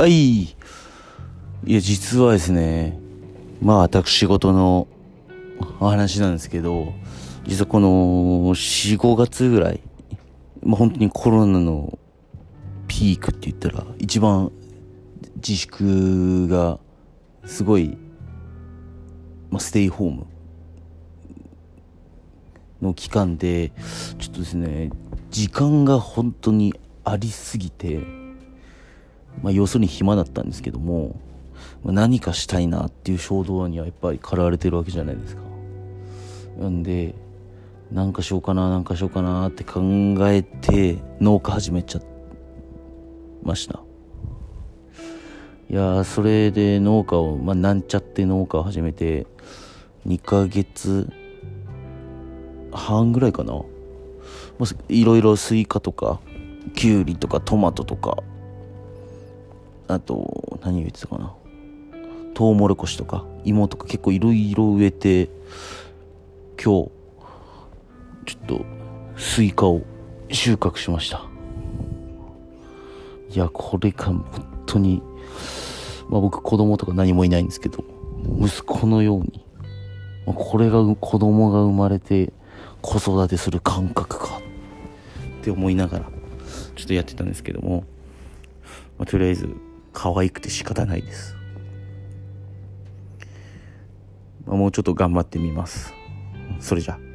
はい。いや、実はですね、まあ私事の話なんですけど、実はこの4、5月ぐらい、まあ本当にコロナのピークって言ったら、一番自粛がすごい、まあステイホームの期間で、ちょっとですね、時間が本当にありすぎて、まあ、要するに暇だったんですけども、何かしたいなっていう衝動にはやっぱり駆られてるわけじゃないですか。なんで、なんかしようかな、なんかしようかなって考えて、農家始めちゃました。いや、それで農家を、まあ、なんちゃって農家を始めて、2ヶ月半ぐらいかな。いろいろスイカとか、キュウリとかトマトとか、あと、何植えてたかな。トウモロコシとか、芋とか結構いろいろ植えて、今日、ちょっと、スイカを収穫しました。いや、これが本当に、まあ僕子供とか何もいないんですけど、息子のように、まこれが子供が生まれて子育てする感覚かって思いながら、ちょっとやってたんですけども、まあ、とりあえず可愛くて仕方ないです。まあ、もうちょっと頑張ってみます。それじゃ。